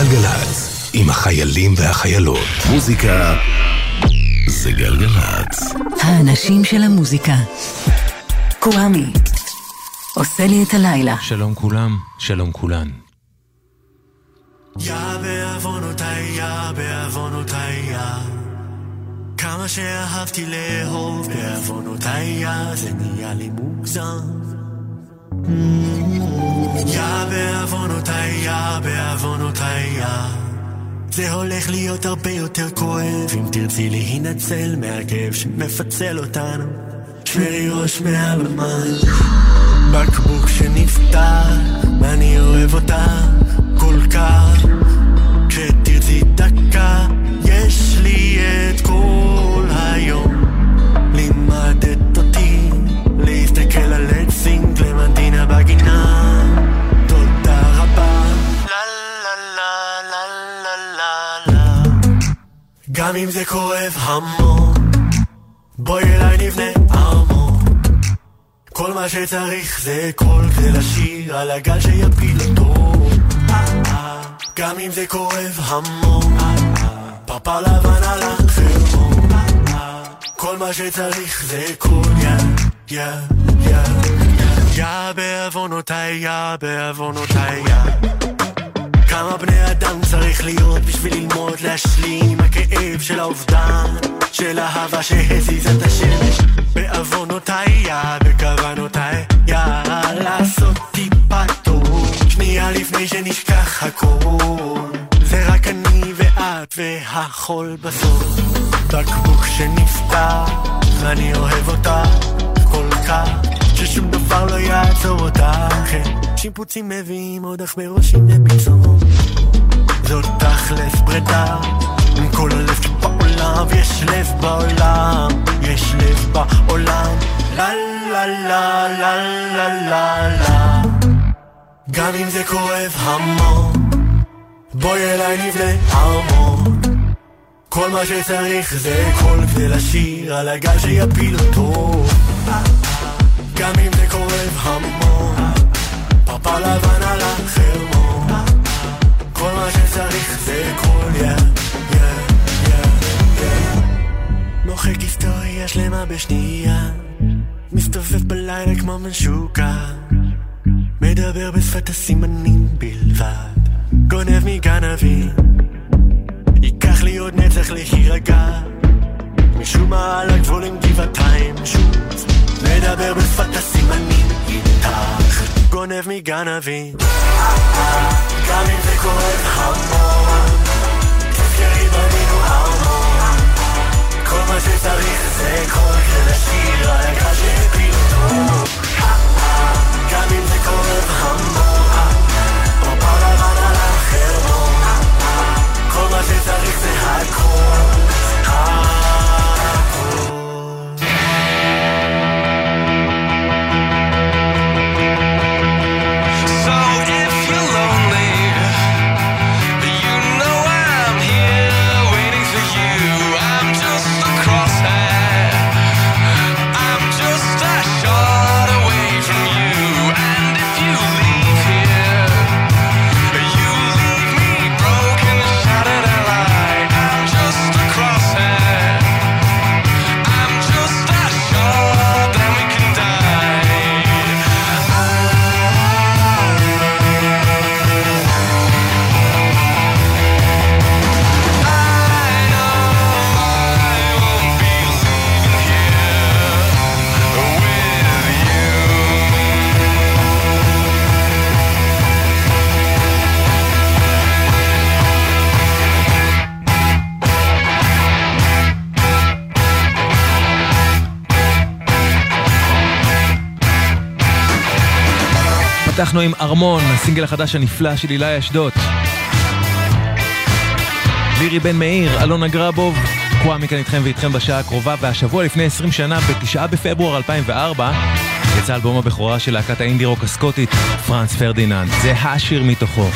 גלגלצ, עם החיילים והחיילות. מוזיקה זה גלגלצ. האנשים של המוזיקה. קוואמי. עושה לי את הלילה. שלום כולם, שלום כולן. יא בעוונותיי, יא בעוונותיי, יא כמה שאהבתי לאהוב בעוונותיי, יא זה נהיה לי מוגזם יא בעוונותיי, יא בעוונותיי, יא. זה הולך להיות הרבה יותר כואב. אם תרצי להינצל מהכאב שמפצל אותנו שמרי ראש מעל המים. בקבוק שנפתח ואני אוהב אותך כל כך. כשתרצי דקה יש לי את כל היום. לימדת אותי להסתכל על עץ סינגלמנטינה בגינה גם אם זה כואב המון. בואי אליי נבנה ארמון כל מה שצריך זה קול כדי לשיר על הגל שיפיל אותו. גם אם זה כואב המון. פרפר לבן על החרמון כל מה שצריך זה קול יא יא יא. יא בעוונותיי יא בעוונותיי יא כמה בני אדם צריך להיות בשביל ללמוד להשלים? הכאב של האובדן של אהבה שהזיזה את השמש. בעוונותיי, יא, בכוונותיי, יא, לעשות טיפה טוב שנייה לפני שנשכח הכל. זה רק אני ואת והחול בסוף. בקבוק שנפתח אני אוהב אותך כל כך ששום דבר לא יעצור אותך. שיפוצים מביאים עוד אך בראשים לביצור זאת תכלס פרידה עם כל הלב שבעולם ויש לב בעולם יש לב בעולם. לה לה לה לה לה לה לה. גם אם זה כואב המון בואי אליי נבנה ארמון כל מה שצריך זה קול כדי לשיר על הגל שיפיל אותו. גם אם זה כואב המון פרפר לבן על החרמון מה שצריך זה קול יא יא יא יא מוחק היסטוריה שלמה בשנייה. מסתובב בלילה כמו משוקע מדבר בשפת הסימנים בלבד. גונב מגנבים ייקח לי עוד נצח להירגע. משום מה על הגבול עם גבעתיים שוב מדבר בשפת הסימנים איתך. גונב מגנבים גם אם זה כואב המון תזכרי בנינו ארמון כל מה שצריך זה קול כדי לשיר על הגל שהפיל אותו גם אם זה כואב המון פרפר לבן על החרמון כל מה שצריך זה הכל פתחנו עם ארמון, הסינגל החדש הנפלא של אילי אשדות. לירי בן מאיר, אלונה גרבוב, קוואמי כאן איתכם ואיתכם בשעה הקרובה, והשבוע לפני 20 שנה, בתשעה בפברואר 2004, יצא אלבום הבכורה של להקת האינדי רוק הסקוטית, Franz Ferdinand. זה השיר מתוכו.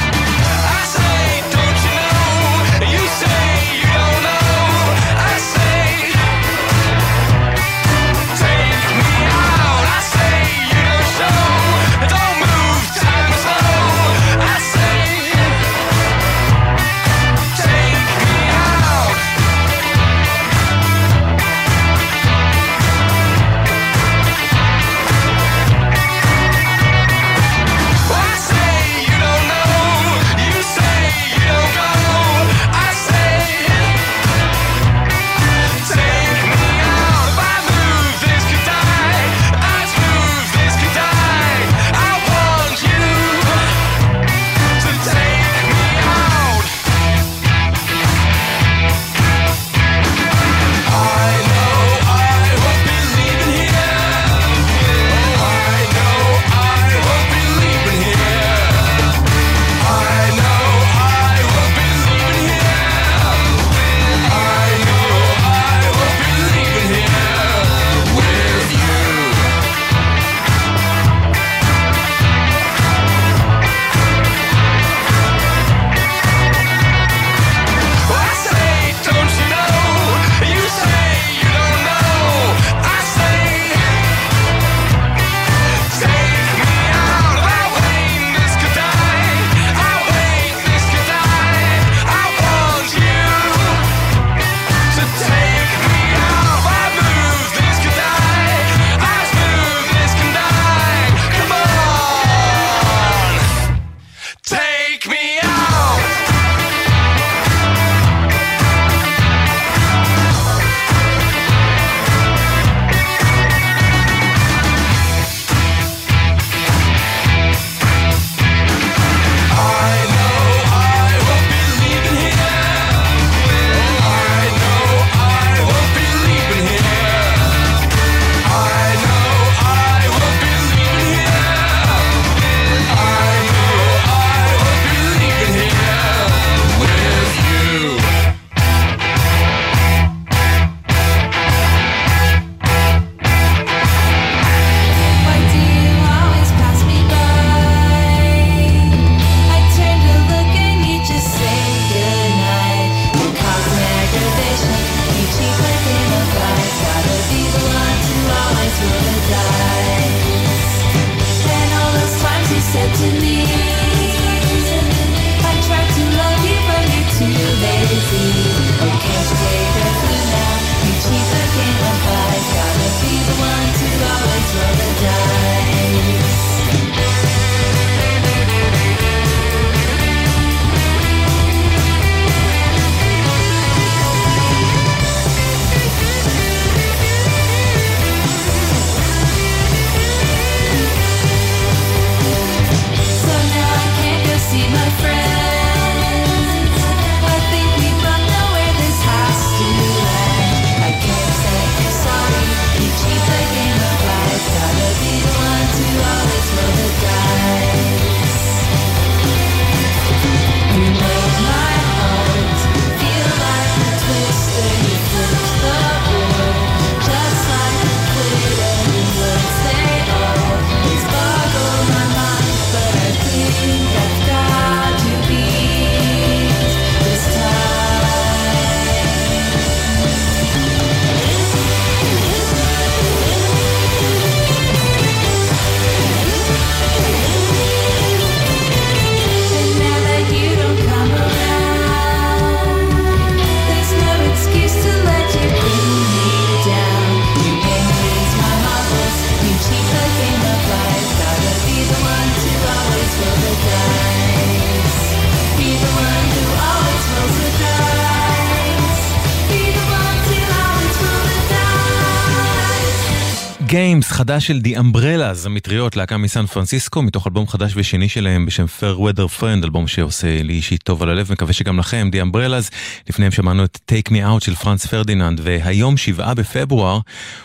Games, חדש של The Umbrellas, המטריות, להקה מסן פרנסיסקו, מתוך אלבום חדש ושני שלהם בשם Fair Weather Friend, אלבום שעושה לי אישית טוב על הלב, מקווה שגם לכם, The Umbrellas. לפניהם שמענו את Take Me Out של Franz Ferdinand, והיום, שבעה בפברואר,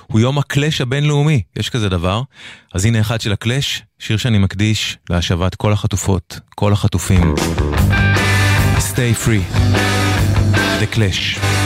הוא יום ה Clash הבינלאומי, יש כזה דבר. אז הנה אחד של ה Clash, שיר שאני מקדיש להשבת כל החטופות, כל החטופים. Stay free, The Clash.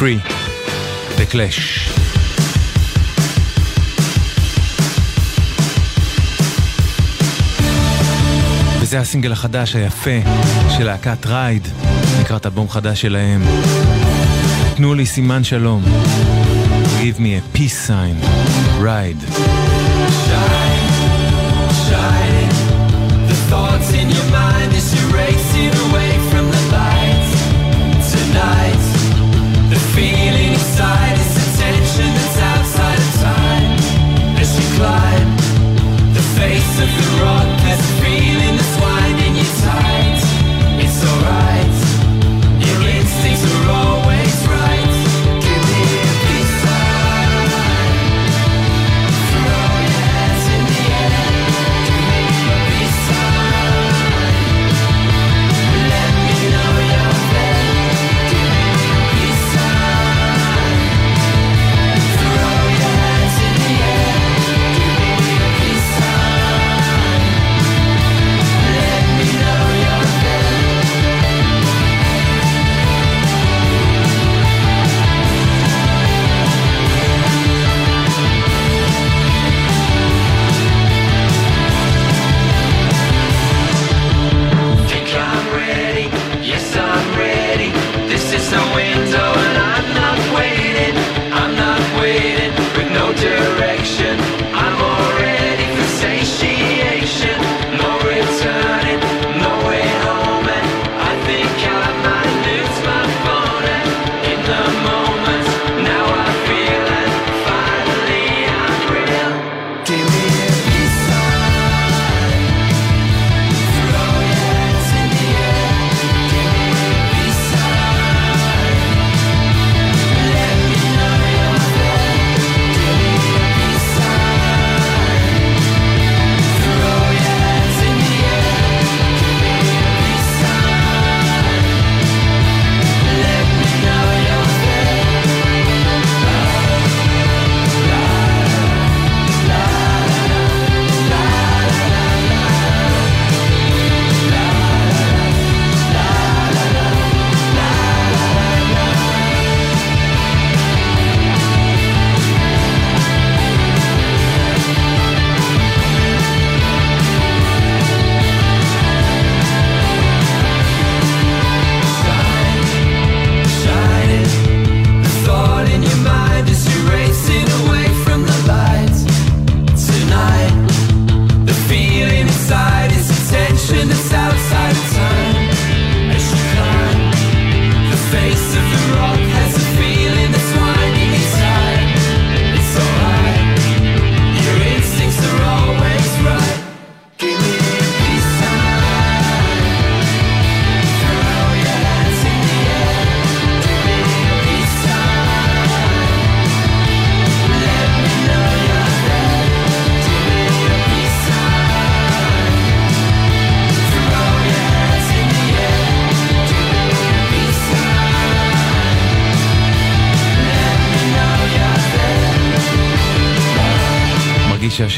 Free, The Clash. וזה הסינגל החדש היפה של להקת רייד, לקראת אלבום חדש שלהם. תנו לי סימן שלום. Give me a peace sign. Ride. Shine, shine. The thoughts in your mind is erasing away. of the rock has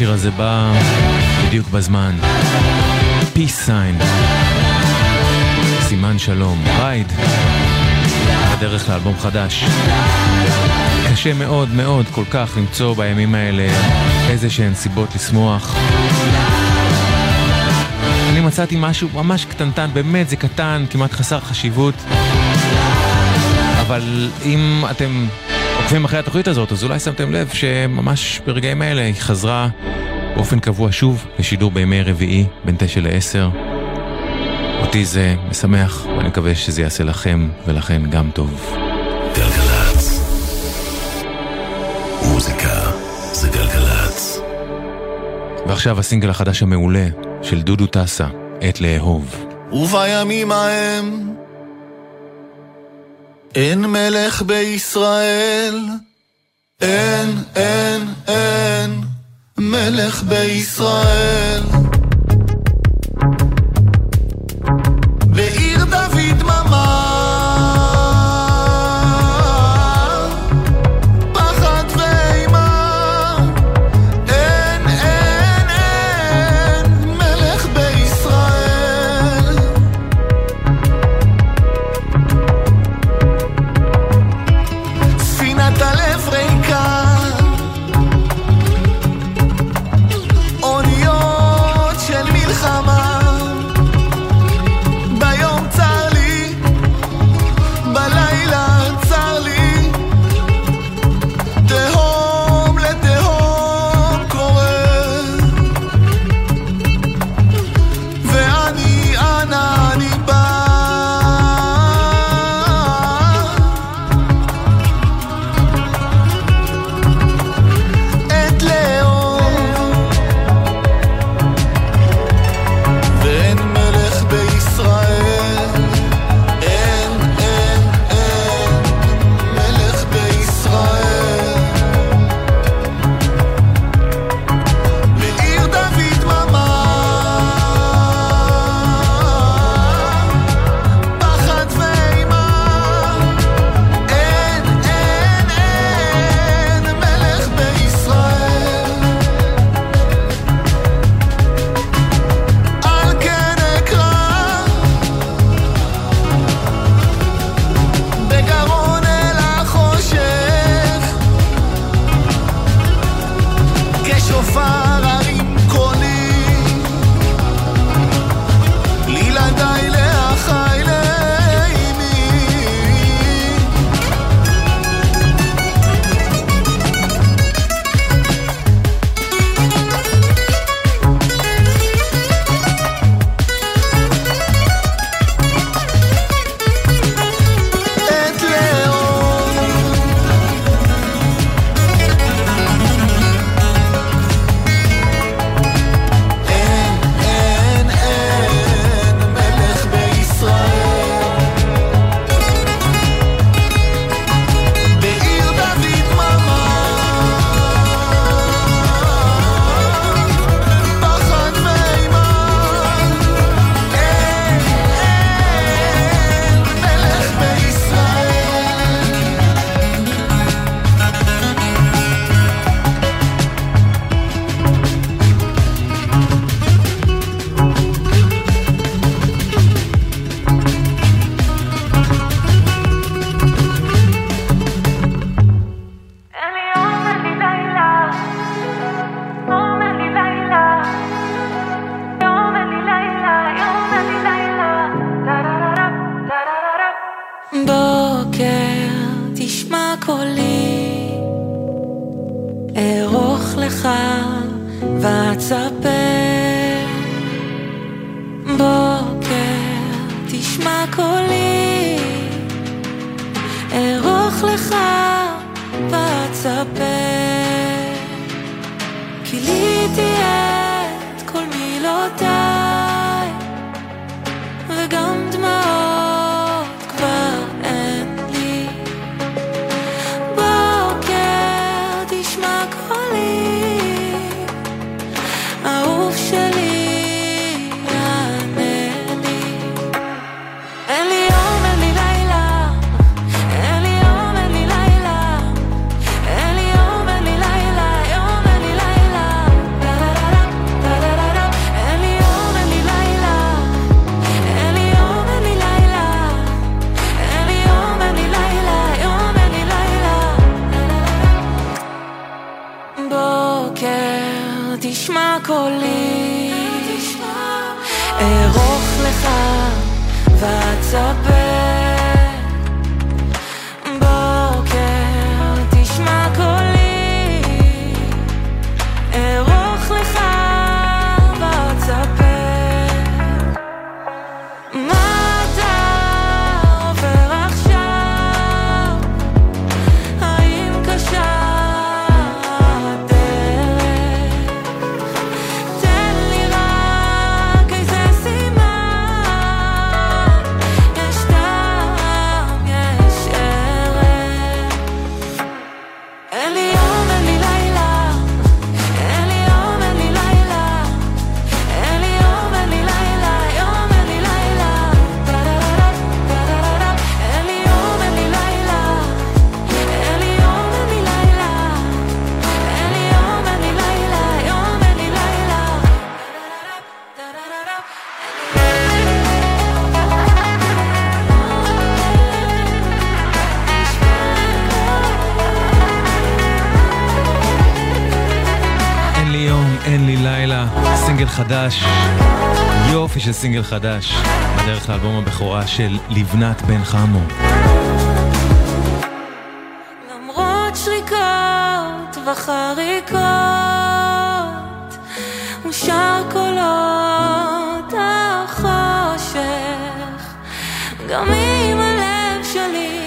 שהשיר הזה בא בדיוק בזמן. Peace sign. סימן שלום. רייד. בדרך לאלבום חדש. קשה מאוד מאוד כל כך למצוא בימים האלה איזה שהן סיבות לשמוח. אני מצאתי משהו ממש קטנטן, באמת זה קטן, כמעט חסר חשיבות. אבל אם אתם עוקבים אחרי התוכנית הזאת, אז אולי שמתם לב שממש ברגעים האלה היא חזרה באופן קבוע שוב לשידור בימי רביעי בין תשע לעשר. אותי זה משמח, ואני מקווה שזה יעשה לכם ולכן גם טוב. גלגלצ. מוזיקה זה גלגלצ. ועכשיו הסינגל החדש המעולה של דודו טסה, עת לאהוב. ובימים ההם אין מלך בישראל, אין, אין, אין מלך בישראל. חדש, יופי של סינגל חדש, בדרך לאלבום הבכורה של לבנת בן חמו. למרות שריקות וחריקות, הוא קולות החושך, גם אם הלב שלי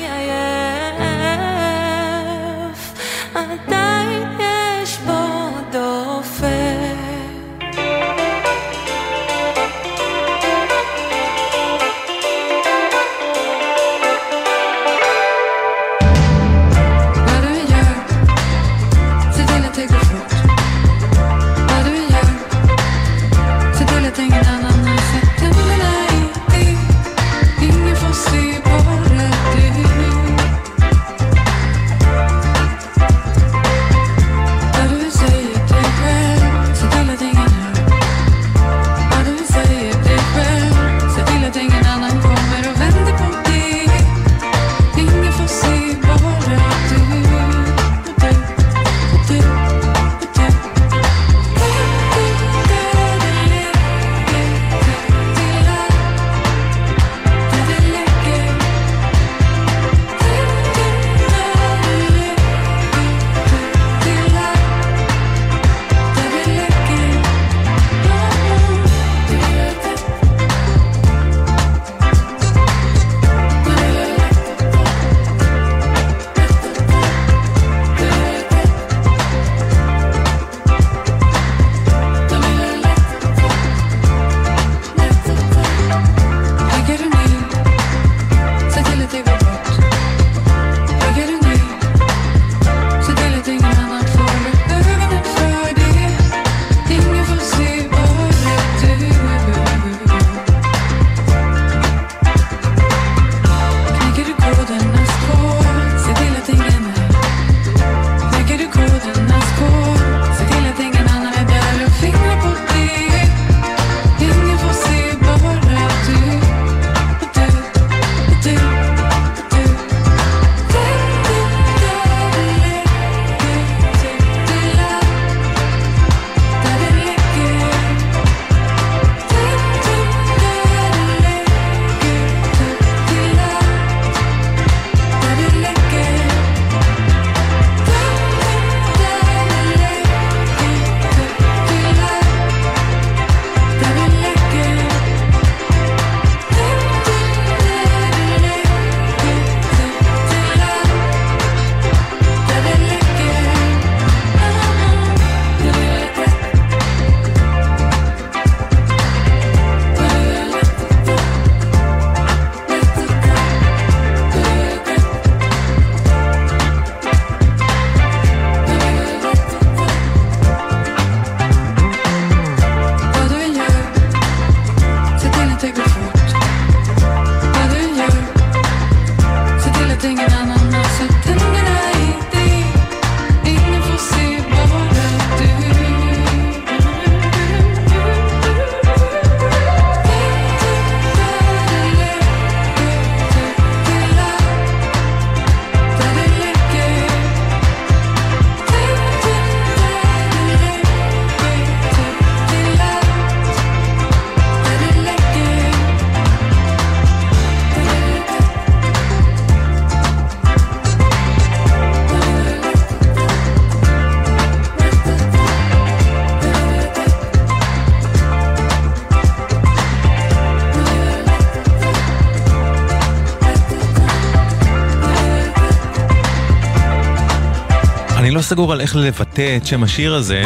סגור על איך לבטא את שם השיר הזה,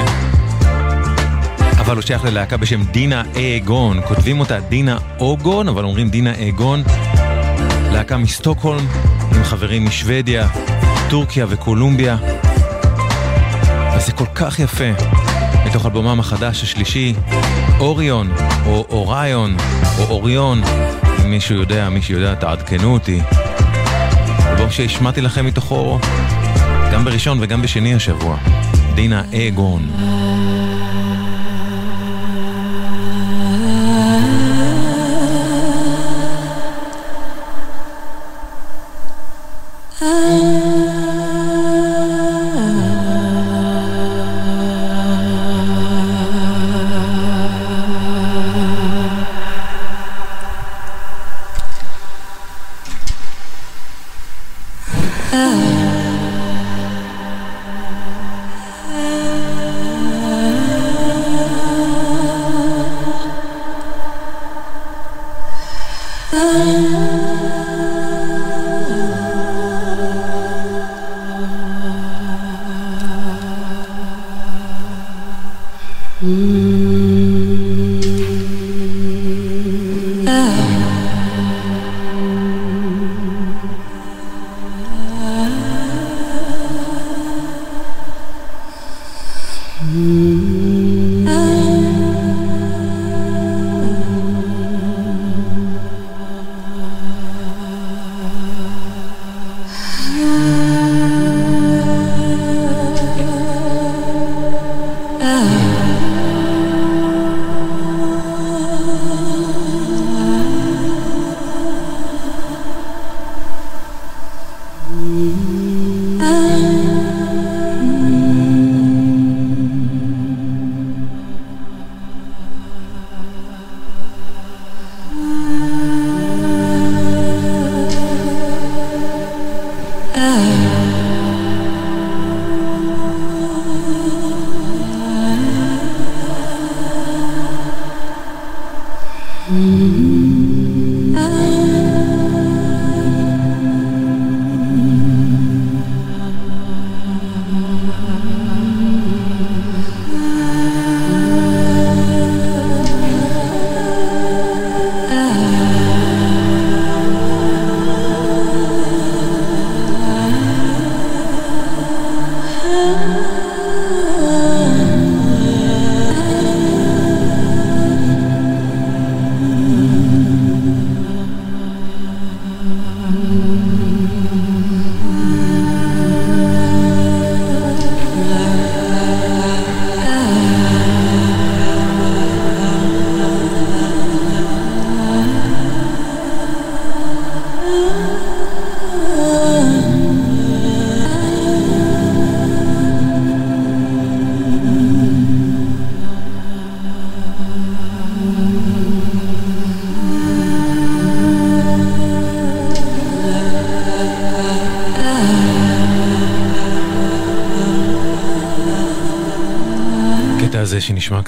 אבל הוא שייך ללהקה בשם דינה אגון. כותבים אותה דינה אוגון, אבל אומרים דינה אגון. להקה מסטוקהולם, עם חברים משוודיה, טורקיה וקולומביה. וזה כל כך יפה. מתוך אלבומם החדש השלישי, אוריון, או אוריון, או אוריון, אם מישהו יודע, מי שיודע, תעדכנו אותי. אלבום שהשמעתי לכם מתוכו גם בראשון וגם בשני השבוע. דינה אגון.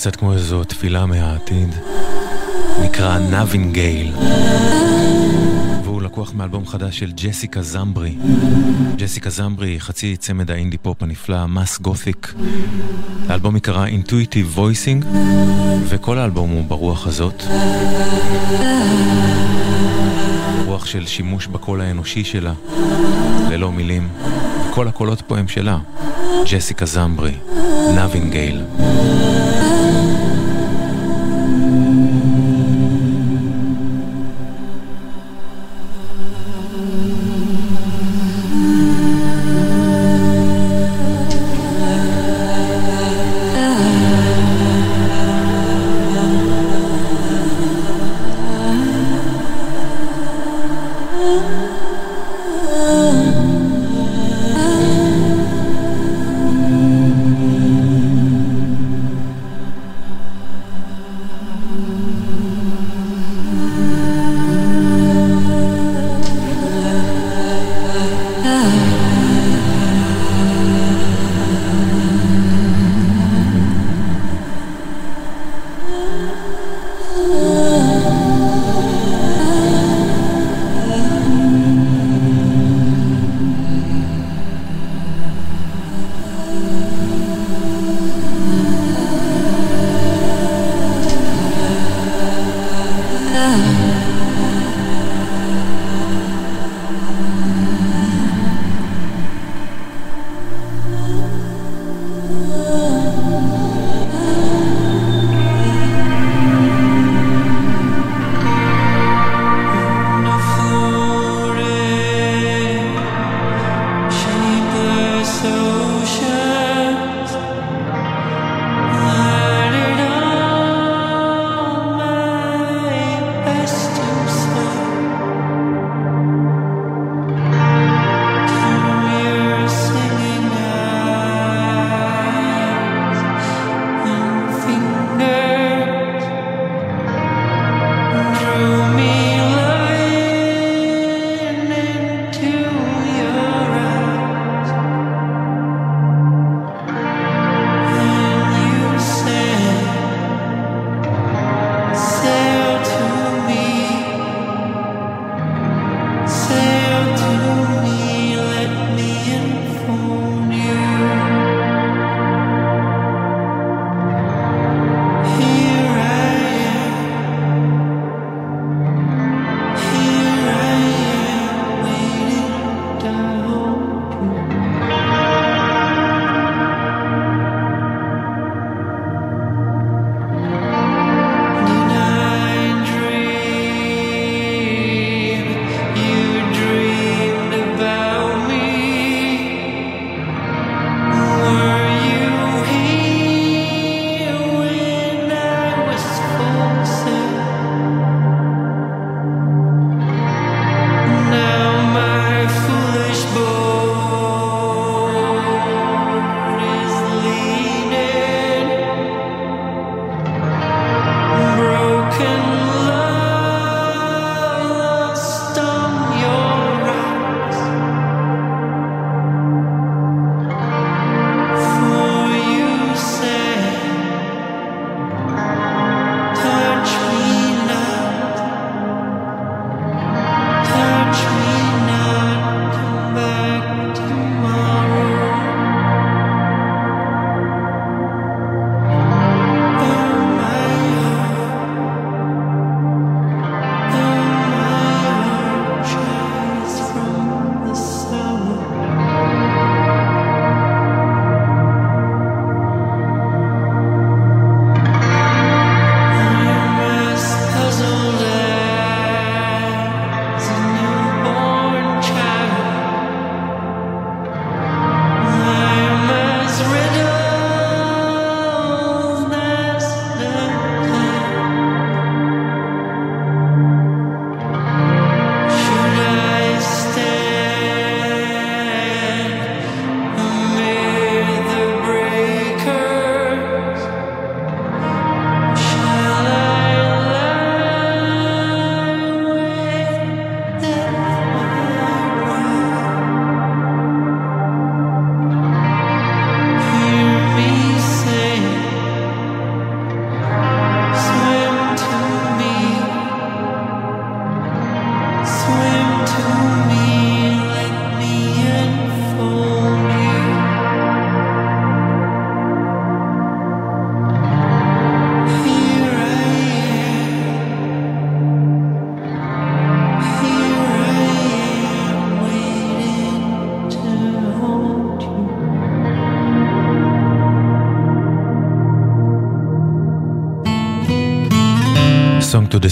קצת כמו איזו תפילה מהעתיד, נקרא נאבינגייל. והוא לקוח מאלבום חדש של ג'סיקה זמברי. ג'סיקה זמברי חצי צמד האינדי פופ הנפלא, מס גותיק. האלבום יקרא Intuitive Voicing, וכל האלבום הוא ברוח הזאת. רוח של שימוש בקול האנושי שלה, ללא מילים. כל הקולות פה הם שלה. ג'סיקה זמברי, נאבינגייל.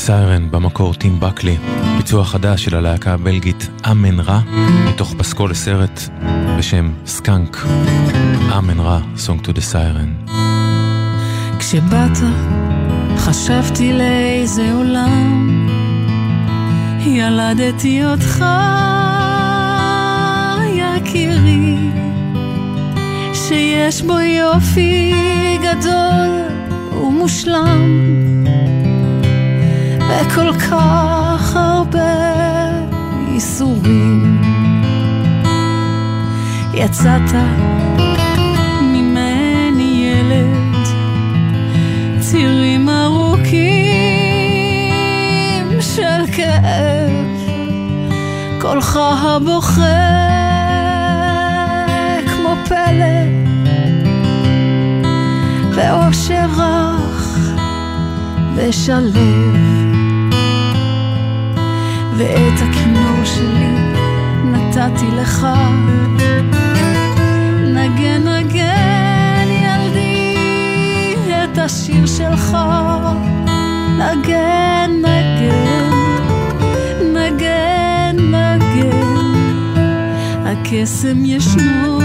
Siren, במקור טים בקלי, ביצוע חדש של הלהקה הבלגית אמן רע, מתוך פסקול לסרט בשם סקאנק. אמן רע, Song to the Siren. כשבאת, חשבתי לאיזה עולם ילדתי אותך, יקירי, שיש בו יופי גדול ומושלם, וכל כך הרבה ייסורים. יצאת ממני ילד צירים ארוכים של כאב, קולך הבוכה כמו פלא, ואושר רך ושלב, ואת הכינור שלי נתתי לך, נגן נגן ילדי את השיר שלך, נגן נגן, נגן נגן, הקסם ישנו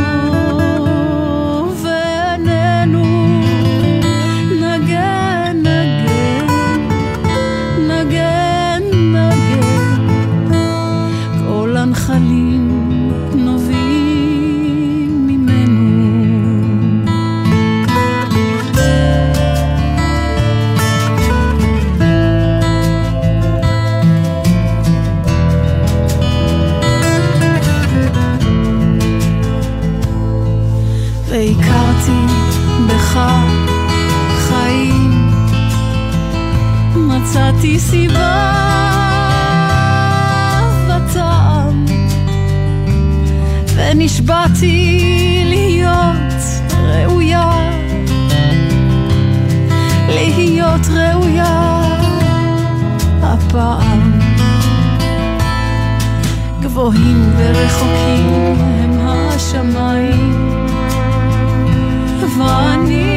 מצאתי סיבה וטעם, ונשבעתי להיות ראויה, להיות ראויה הפעם. גבוהים ורחוקים הם השמיים ואני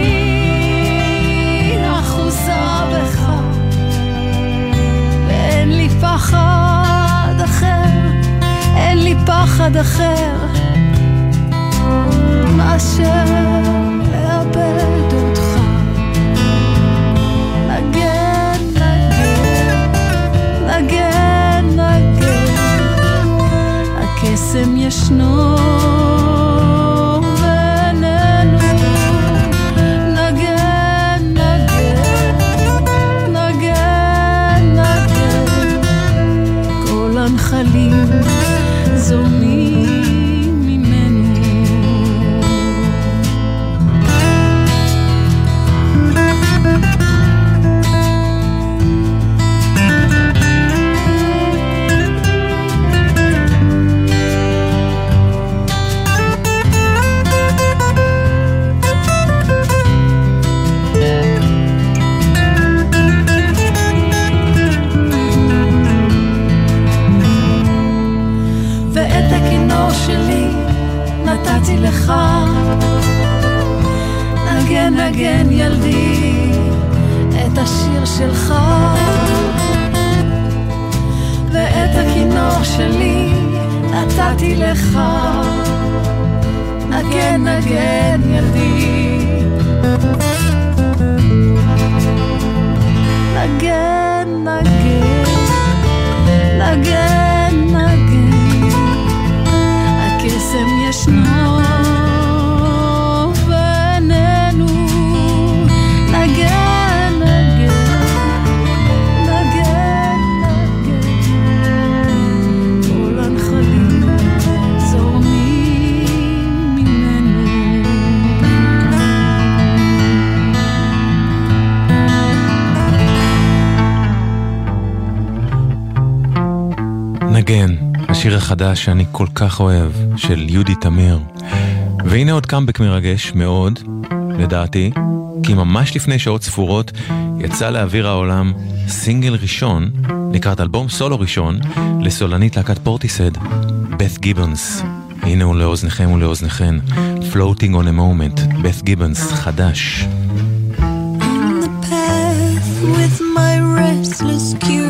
פחד אחר, אין לי פחד אחר, מאשר לאבד אותך. נגן, נגן, נגן, נגן, הקסם ישנו נגן נגן ילדי את השיר שלך. ואת הכינור שלי נתתי לך. נגן נגן ילדי. נגן נגן נגן החדש שאני כל כך אוהב, של יהודי תמיר. והנה עוד קאמבק מרגש מאוד, לדעתי, כי ממש לפני שעות ספורות יצא לאוויר העולם סינגל ראשון לקראת אלבום סולו ראשון לסולנית להקת פורטיסד, בת גיבונס. הנה הוא לאוזניכם ולאוזניכן, Floating on a Moment, בת גיבונס, חדש. On the path with my rest ceaseless curiosity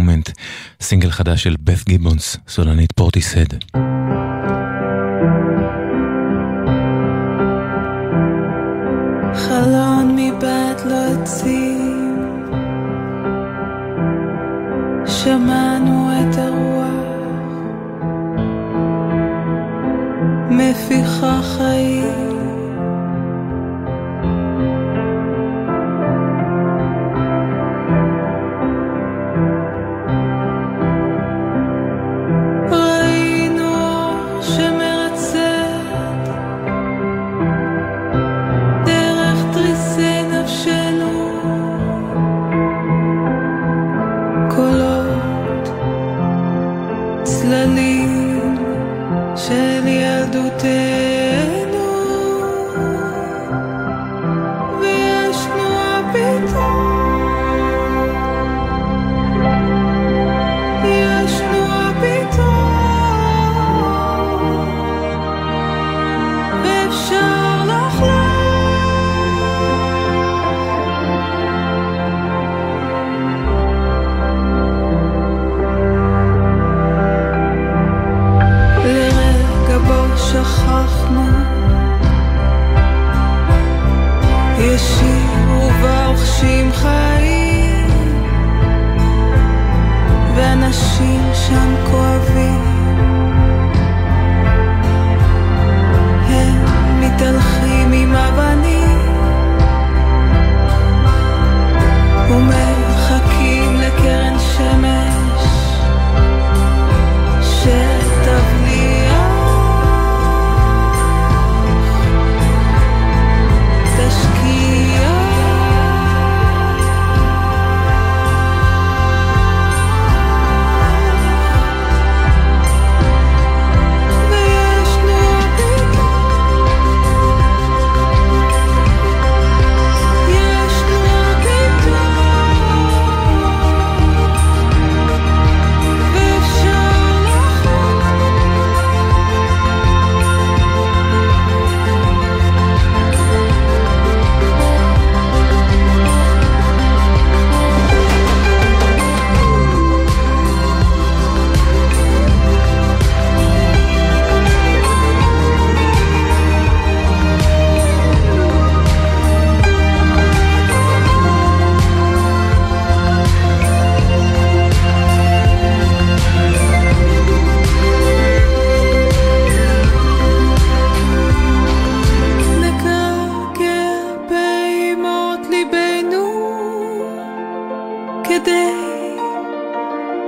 moment, סינגל חדש של בת גיבונס, סולנית פורטיסד.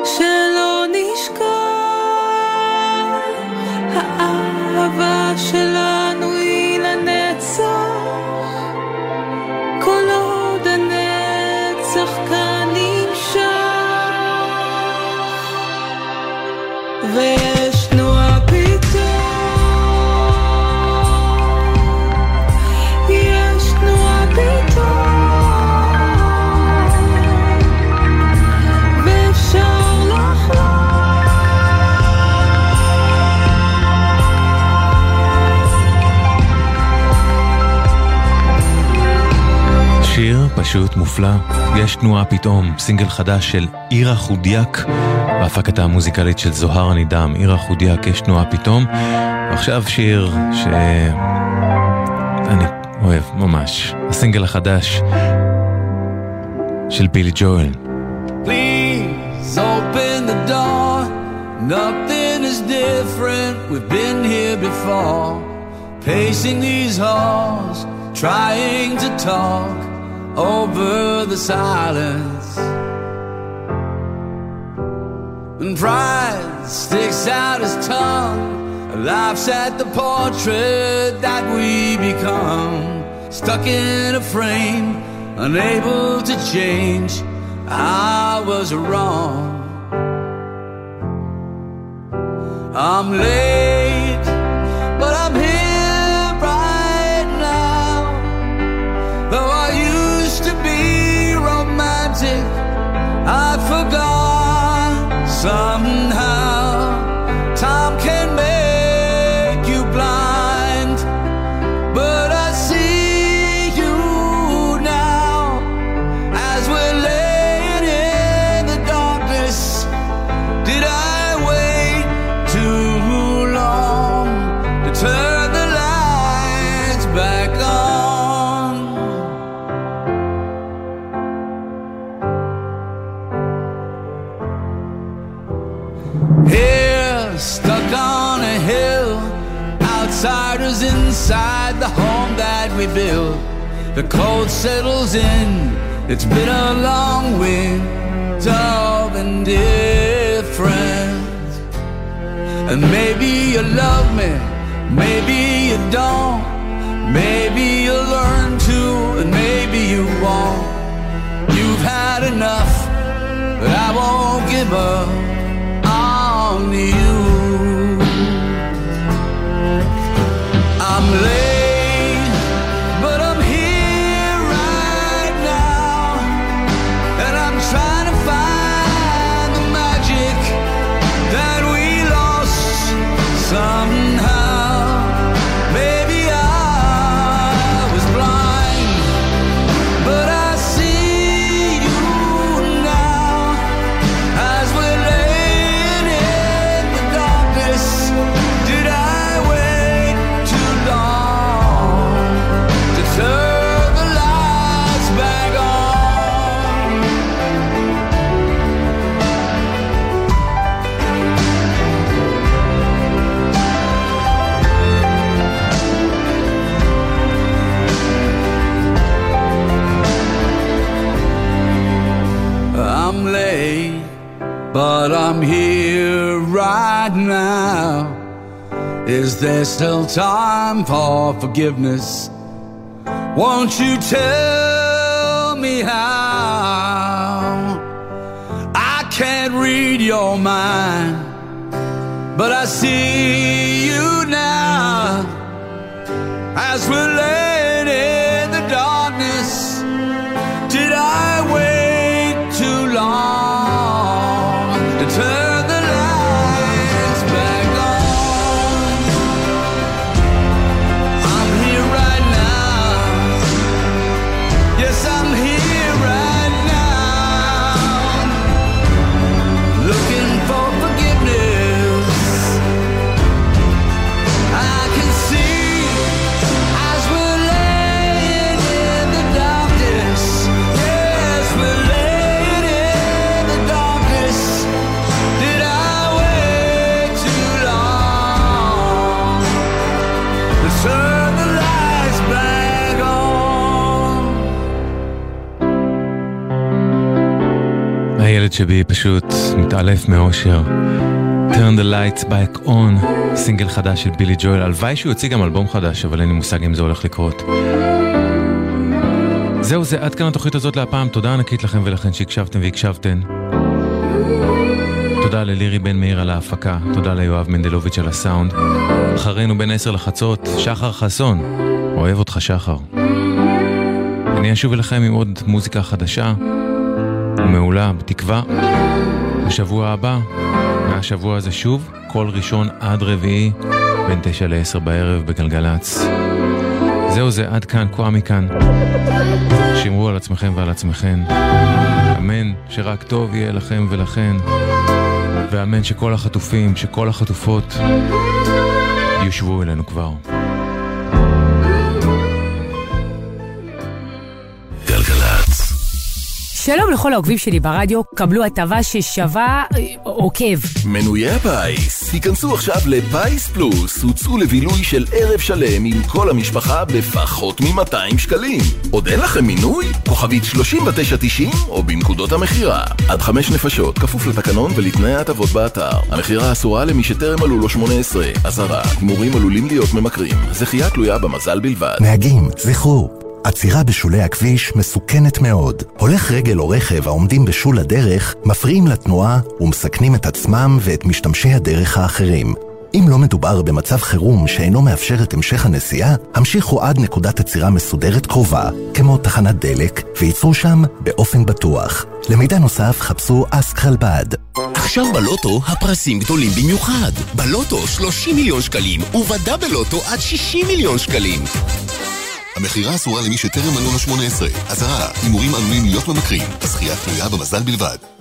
שלא נשכח האהבה שלנו פשוט מופלא, יש תנועה פתאום, סינגל חדש של עירה חודיאק, בהפקתה המוזיקלית של זוהר הנידם, עירה חודיאק, יש תנועה פתאום. ועכשיו שיר שאני אוהב ממש, הסינגל החדש של בילי ג'ואל. Please open the door. Nothing is different. We've been here before. Pacing these halls, trying to talk over the silence. And pride sticks out his tongue, laughs at the portrait that we become. Stuck in a frame, unable to change. I was wrong. I'm late, somehow we. The cold settles in. It's been a long winter of indifference. And maybe you love me, maybe you don't. Maybe you'll learn to, and maybe you won't. You've had enough, but I won't give up Is there still time for forgiveness? Won't you tell me how? I can't read your mind, but I see you now as we're שבי פשוט מתעלף מאושר. Turn the lights back on, סינגל חדש של בילי ג'ואל. הלוואי שהוא יוציא גם אלבום חדש, אבל אין לי מושג אם זה הולך לקרות. זהו זה, עד כאן התוכנית הזאת להפעם. תודה ענקית לכם ולכן שהקשבתם והקשבתן. תודה ללירי בן מאיר על ההפקה, תודה ליואב מנדלוביץ' על הסאונד. אחרינו בין עשר לחצות, שחר חסון. אוהב אותך שחר. אני אשוב אליכם עם עוד מוזיקה חדשה ומעולה, בתקווה. בשבוע הבא, מהשבוע הזה שוב, כל ראשון עד רביעי, בין תשע לעשר בערב בגלגלצ. זהו זה, עד כאן, כה מכאן. שמרו על עצמכם ועל עצמכם. אמן שרק טוב יהיה לכם ולכן. ואמן שכל החטופים, שכל החטופות יושבו אלינו כבר. שלום לכל העוקבים שלי ברדיו, קבלו הטבה ששווה אה, עוקב. מנויי הפיס, היכנסו עכשיו לפיס פלוס, הוצאו לבילוי של ערב שלם עם כל המשפחה בפחות מ-200 שקלים. עוד אין לכם מינוי? כוכבית 3990 או בנקודות המכירה. עד חמש נפשות, כפוף לתקנון ולתנאי ההטבות באתר. המכירה אסורה למי שטרם מלאו לו 18. אזהרה, הימורים עלולים להיות ממכרים. זכייה תלויה במזל בלבד. נהגים, זכרו, עצירה בשולי הכביש מסוכנת מאוד. הולך רגל או רכב העומדים בשול הדרך מפריעים לתנועה ומסכנים את עצמם ואת משתמשי הדרך האחרים. אם לא מדובר במצב חירום שאינו מאפשר את המשך הנסיעה, המשיכו עד נקודת עצירה מסודרת קרובה, כמו תחנת דלק, וייצרו שם באופן בטוח. למידע נוסף חפשו אסק חלבד. עכשיו בלוטו הפרסים גדולים במיוחד. בלוטו 30 מיליון שקלים, ובדאבל לוטו עד 60 מיליון שקלים. המכירה אסורה למי שטרם מלאו לו 18. אזהרה, הימורים עלולים להיות ממכרים. הזכייה תלויה במזל בלבד.